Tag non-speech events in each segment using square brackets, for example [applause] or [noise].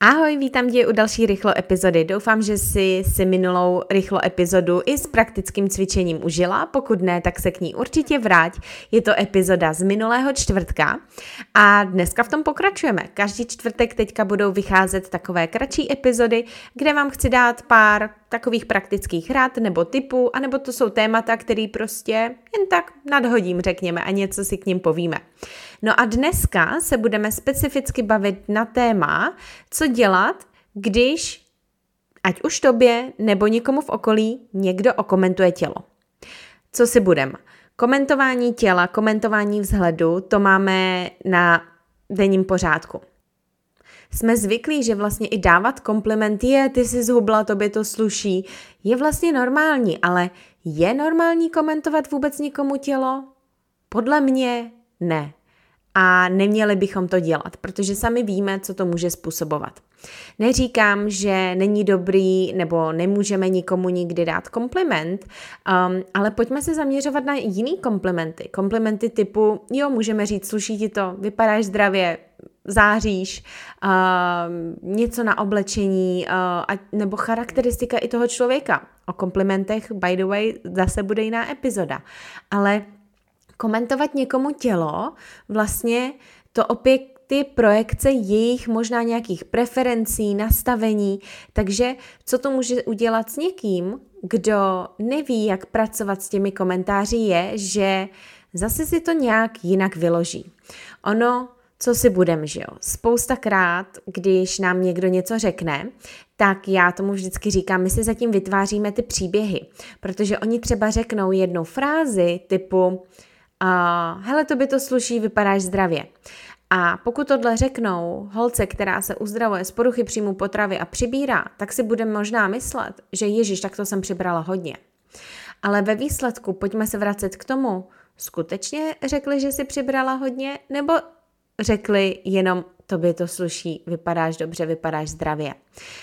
Ahoj, vítám tě u další rychlo epizody. Doufám, že jsi si minulou rychlo epizodu i s praktickým cvičením užila. Pokud ne, tak se k ní určitě vrať. Je to epizoda z minulého čtvrtka a dneska v tom pokračujeme. Každý čtvrtek teďka budou vycházet takové kratší epizody, kde vám chci dát pár takových praktických rad nebo typů, anebo to jsou témata, které prostě jen tak nadhodím, řekněme, a něco si k ním povíme. No a dneska se budeme specificky bavit na téma, co dělat, když ať už tobě nebo někomu v okolí někdo okomentuje tělo. Co si budem? Komentování těla, komentování vzhledu, to máme na denním pořádku. Jsme zvyklí, že vlastně i dávat kompliment je, ty jsi zhubla, tobě to sluší, je vlastně normální, ale je normální komentovat vůbec někomu tělo? Podle mě ne a neměli bychom to dělat, protože sami víme, co to může způsobovat. Neříkám, že není dobrý nebo nemůžeme nikomu nikdy dát kompliment, um, ale pojďme se zaměřovat na jiný komplimenty. Komplimenty typu, jo, můžeme říct, sluší ti to, vypadáš zdravě, záříš, uh, něco na oblečení uh, a, nebo charakteristika i toho člověka. O komplimentech, by the way, zase bude jiná epizoda. Ale komentovat někomu tělo, vlastně to opět ty projekce jejich možná nějakých preferencí, nastavení, takže co to může udělat s někým, kdo neví, jak pracovat s těmi komentáři, je, že zase si to nějak jinak vyloží. Ono, co si budem, že jo? Spoustakrát, když nám někdo něco řekne, tak já tomu vždycky říkám, my si zatím vytváříme ty příběhy, protože oni třeba řeknou jednu frázi typu uh, hele, to by to sluší, vypadáš zdravě. A pokud tohle řeknou holce, která se uzdravuje z poruchy příjmu potravy a přibírá, tak si bude možná myslet, že Ježíš, tak to jsem přibrala hodně. Ale ve výsledku pojďme se vracet k tomu, skutečně řekli, že si přibrala hodně, nebo řekli jenom, tobě to sluší, vypadáš dobře, vypadáš zdravě.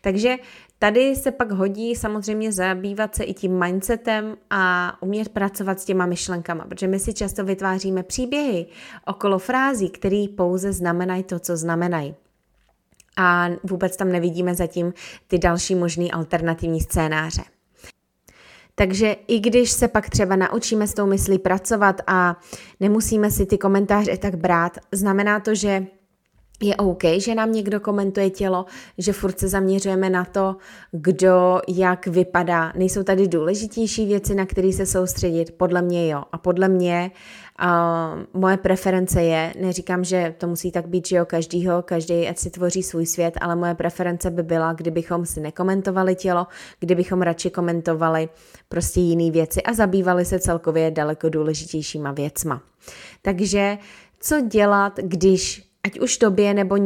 Takže Tady se pak hodí samozřejmě zabývat se i tím mindsetem a umět pracovat s těma myšlenkama, protože my si často vytváříme příběhy okolo frází, které pouze znamenají to, co znamenají. A vůbec tam nevidíme zatím ty další možný alternativní scénáře. Takže i když se pak třeba naučíme s tou myslí pracovat a nemusíme si ty komentáře tak brát, znamená to, že je OK, že nám někdo komentuje tělo, že furt se zaměřujeme na to, kdo jak vypadá. Nejsou tady důležitější věci, na které se soustředit? Podle mě jo. A podle mě uh, moje preference je, neříkám, že to musí tak být, že jo, každýho, každý ať si tvoří svůj svět, ale moje preference by byla, kdybychom si nekomentovali tělo, kdybychom radši komentovali prostě jiné věci a zabývali se celkově daleko důležitějšíma věcma. Takže co dělat, když ať už tobě nebo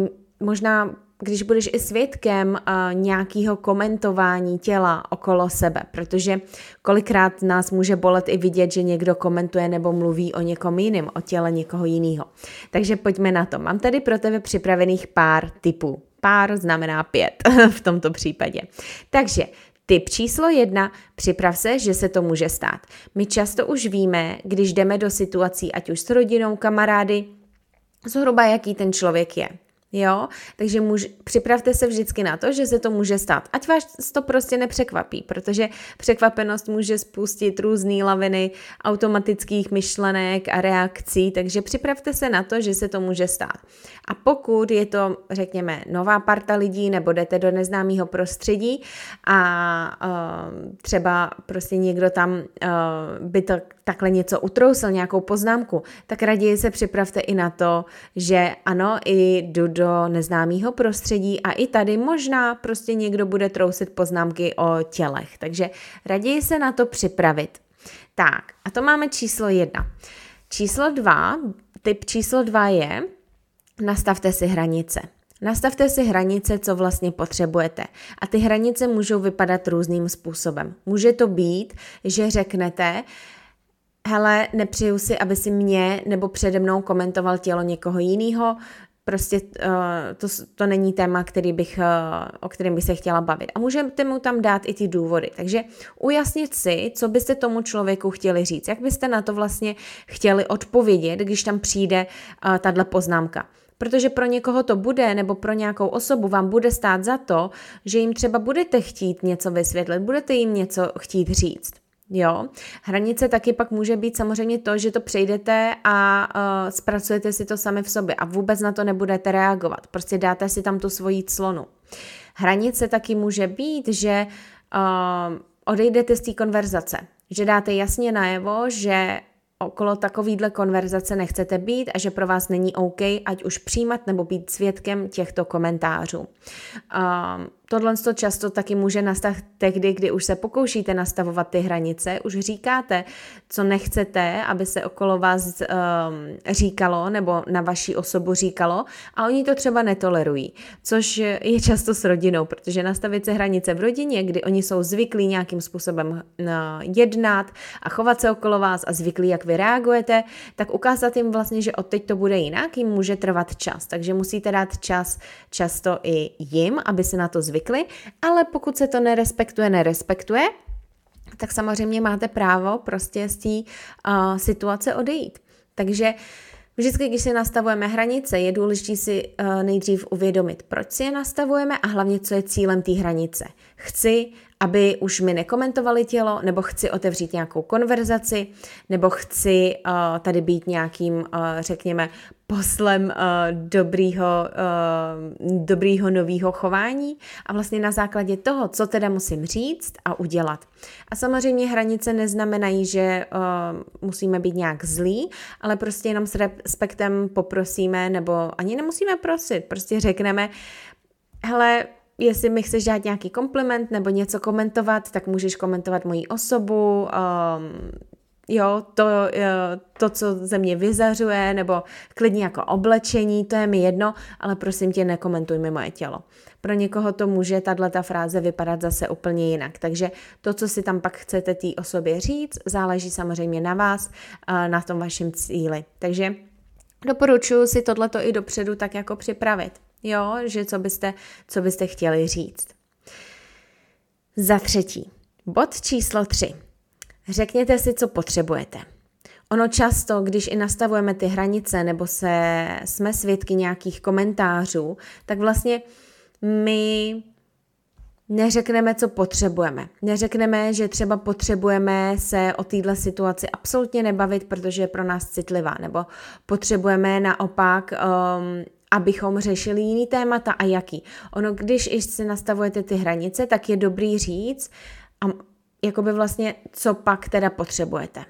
možná když budeš i svědkem uh, nějakého komentování těla okolo sebe, protože kolikrát nás může bolet i vidět, že někdo komentuje nebo mluví o někom jiným, o těle někoho jiného. Takže pojďme na to. Mám tady pro tebe připravených pár typů. Pár znamená pět [laughs] v tomto případě. Takže Typ číslo jedna, připrav se, že se to může stát. My často už víme, když jdeme do situací, ať už s rodinou, kamarády, zhruba jaký ten člověk je. Jo, takže muž, připravte se vždycky na to, že se to může stát. Ať vás to prostě nepřekvapí, protože překvapenost může spustit různé laviny automatických myšlenek a reakcí, takže připravte se na to, že se to může stát. A pokud je to, řekněme, nová parta lidí nebo jdete do neznámého prostředí a uh, třeba prostě někdo tam uh, by to takhle něco utrousil, nějakou poznámku, tak raději se připravte i na to, že ano, i jdu do neznámého prostředí a i tady možná prostě někdo bude trousit poznámky o tělech. Takže raději se na to připravit. Tak, a to máme číslo jedna. Číslo dva, typ číslo dva je, nastavte si hranice. Nastavte si hranice, co vlastně potřebujete. A ty hranice můžou vypadat různým způsobem. Může to být, že řeknete, hele, nepřeju si, aby si mě nebo přede mnou komentoval tělo někoho jiného, prostě uh, to, to není téma, který bych, uh, o kterém bych se chtěla bavit. A můžete mu tam dát i ty důvody. Takže ujasnit si, co byste tomu člověku chtěli říct, jak byste na to vlastně chtěli odpovědět, když tam přijde uh, tahle poznámka. Protože pro někoho to bude, nebo pro nějakou osobu vám bude stát za to, že jim třeba budete chtít něco vysvětlit, budete jim něco chtít říct. Jo, hranice taky pak může být samozřejmě to, že to přejdete a uh, zpracujete si to sami v sobě a vůbec na to nebudete reagovat. Prostě dáte si tam tu svoji clonu. Hranice taky může být, že uh, odejdete z té konverzace, že dáte jasně najevo, že okolo takovýhle konverzace nechcete být a že pro vás není OK, ať už přijímat nebo být svědkem těchto komentářů. Um, Tohle to často taky může nastat tehdy, kdy už se pokoušíte nastavovat ty hranice, už říkáte, co nechcete, aby se okolo vás um, říkalo nebo na vaší osobu říkalo a oni to třeba netolerují, což je často s rodinou, protože nastavit se hranice v rodině, kdy oni jsou zvyklí nějakým způsobem uh, jednat a chovat se okolo vás a zvyklí, jak vy reagujete, tak ukázat jim vlastně, že od teď to bude jinak, jim může trvat čas, takže musíte dát čas často i jim, aby se na to zvykli zvykli, ale pokud se to nerespektuje, nerespektuje, tak samozřejmě máte právo prostě z té uh, situace odejít. Takže Vždycky, když si nastavujeme hranice, je důležité si uh, nejdřív uvědomit, proč si je nastavujeme a hlavně, co je cílem té hranice. Chci, aby už mi nekomentovali tělo, nebo chci otevřít nějakou konverzaci, nebo chci uh, tady být nějakým, uh, řekněme, poslem uh, dobrýho, uh, dobrýho novýho chování a vlastně na základě toho, co teda musím říct a udělat. A samozřejmě hranice neznamenají, že uh, musíme být nějak zlí, ale prostě jenom s respektem poprosíme, nebo ani nemusíme prosit, prostě řekneme, hele, jestli mi chceš dát nějaký kompliment nebo něco komentovat, tak můžeš komentovat moji osobu, um, jo, to, eh, to, co ze mě vyzařuje, nebo klidně jako oblečení, to je mi jedno, ale prosím tě, nekomentuj mi moje tělo. Pro někoho to může tato fráze vypadat zase úplně jinak. Takže to, co si tam pak chcete té osobě říct, záleží samozřejmě na vás, na tom vašem cíli. Takže doporučuji si tohleto i dopředu tak jako připravit. Jo, že co byste, co byste chtěli říct. Za třetí, bod číslo tři. Řekněte si, co potřebujete. Ono často, když i nastavujeme ty hranice nebo se jsme svědky nějakých komentářů, tak vlastně my neřekneme, co potřebujeme. Neřekneme, že třeba potřebujeme se o téhle situaci absolutně nebavit, protože je pro nás citlivá, nebo potřebujeme naopak um, abychom řešili jiný témata a jaký. Ono, když si nastavujete ty hranice, tak je dobrý říct, a jakoby vlastně, co pak teda potřebujete.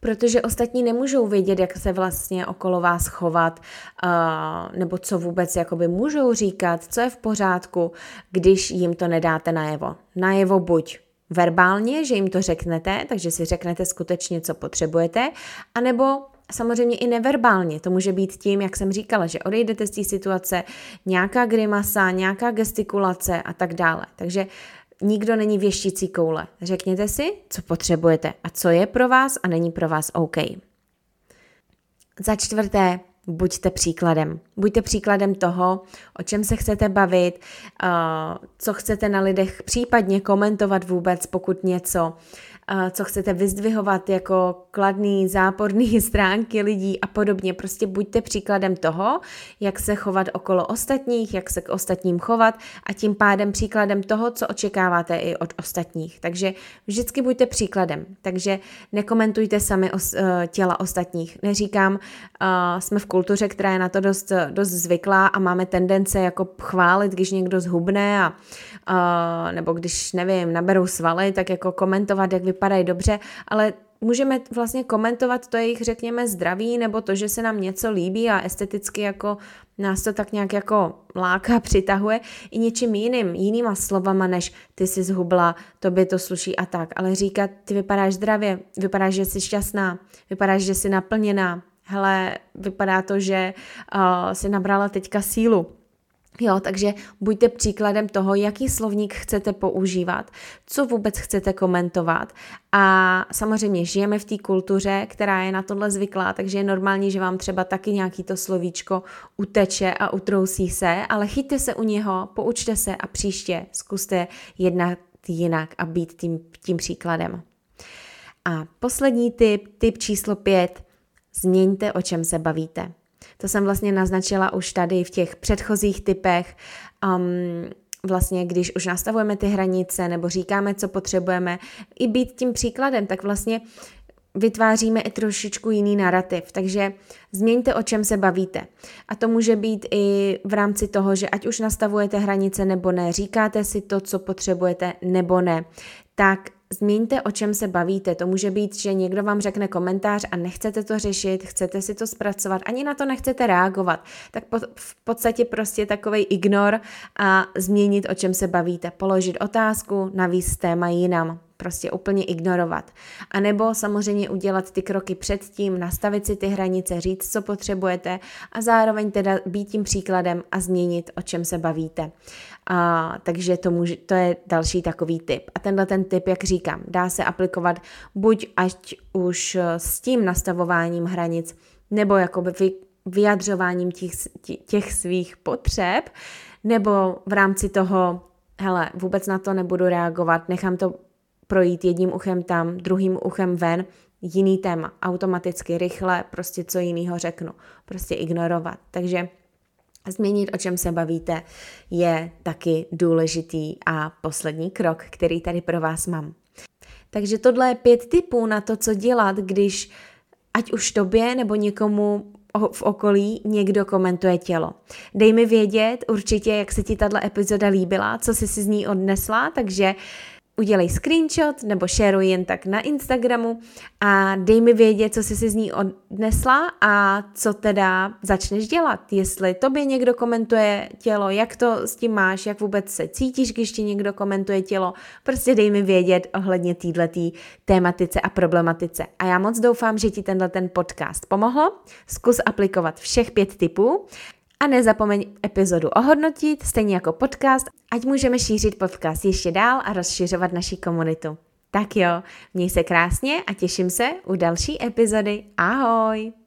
Protože ostatní nemůžou vědět, jak se vlastně okolo vás chovat, uh, nebo co vůbec jakoby můžou říkat, co je v pořádku, když jim to nedáte najevo. Najevo buď verbálně, že jim to řeknete, takže si řeknete skutečně, co potřebujete, anebo samozřejmě i neverbálně. To může být tím, jak jsem říkala, že odejdete z té situace, nějaká grimasa, nějaká gestikulace a tak dále. Takže nikdo není věštící koule. Řekněte si, co potřebujete a co je pro vás a není pro vás OK. Za čtvrté, buďte příkladem. Buďte příkladem toho, o čem se chcete bavit, co chcete na lidech případně komentovat vůbec, pokud něco co chcete vyzdvihovat jako kladný, záporný [laughs] stránky lidí a podobně. Prostě buďte příkladem toho, jak se chovat okolo ostatních, jak se k ostatním chovat a tím pádem příkladem toho, co očekáváte i od ostatních. Takže vždycky buďte příkladem. Takže nekomentujte sami os, eh, těla ostatních. Neříkám, uh, jsme v kultuře, která je na to dost, dost zvyklá a máme tendence jako chválit, když někdo zhubne a uh, nebo když, nevím, naberou svaly, tak jako komentovat, jak vypadají dobře, ale můžeme vlastně komentovat to jejich, řekněme, zdraví, nebo to, že se nám něco líbí a esteticky jako nás to tak nějak jako láká, [laughs] přitahuje i něčím jiným, jinýma slovama, než ty jsi zhubla, tobě to sluší a tak. Ale říkat, ty vypadáš zdravě, vypadáš, že jsi šťastná, vypadáš, že jsi naplněná, hele, vypadá to, že uh, jsi nabrala teďka sílu, Jo, takže buďte příkladem toho, jaký slovník chcete používat, co vůbec chcete komentovat. A samozřejmě žijeme v té kultuře, která je na tohle zvyklá, takže je normální, že vám třeba taky nějaký to slovíčko uteče a utrousí se, ale chyťte se u něho, poučte se a příště zkuste jednat jinak a být tím, tím příkladem. A poslední tip, tip číslo pět, změňte, o čem se bavíte. To jsem vlastně naznačila už tady v těch předchozích typech. Um, vlastně, když už nastavujeme ty hranice nebo říkáme, co potřebujeme, i být tím příkladem, tak vlastně vytváříme i trošičku jiný narrativ. Takže změňte, o čem se bavíte. A to může být i v rámci toho, že ať už nastavujete hranice nebo ne, říkáte si to, co potřebujete nebo ne, tak Změňte, o čem se bavíte. To může být, že někdo vám řekne komentář a nechcete to řešit, chcete si to zpracovat, ani na to nechcete reagovat. Tak po, v podstatě prostě takový ignor a změnit, o čem se bavíte. Položit otázku, navíc téma jinam prostě úplně ignorovat. A nebo samozřejmě udělat ty kroky předtím, nastavit si ty hranice, říct, co potřebujete a zároveň teda být tím příkladem a změnit, o čem se bavíte. A, takže to, může, to je další takový tip. A tenhle ten tip, jak říkám, dá se aplikovat buď ať už s tím nastavováním hranic, nebo jakoby vy, vyjadřováním těch, těch svých potřeb, nebo v rámci toho, hele, vůbec na to nebudu reagovat, nechám to projít jedním uchem tam, druhým uchem ven, jiný téma, automaticky, rychle, prostě co jiného řeknu, prostě ignorovat. Takže Změnit, o čem se bavíte, je taky důležitý a poslední krok, který tady pro vás mám. Takže tohle je pět tipů na to, co dělat, když ať už tobě nebo někomu v okolí někdo komentuje tělo. Dej mi vědět určitě, jak se ti tato epizoda líbila, co jsi si z ní odnesla, takže udělej screenshot nebo šeruj jen tak na Instagramu a dej mi vědět, co jsi si z ní odnesla a co teda začneš dělat. Jestli tobě někdo komentuje tělo, jak to s tím máš, jak vůbec se cítíš, když ti někdo komentuje tělo, prostě dej mi vědět ohledně této tématice a problematice. A já moc doufám, že ti tenhle ten podcast pomohl. Zkus aplikovat všech pět typů. A nezapomeň epizodu ohodnotit, stejně jako podcast, ať můžeme šířit podcast ještě dál a rozšiřovat naší komunitu. Tak jo, měj se krásně a těším se u další epizody. Ahoj!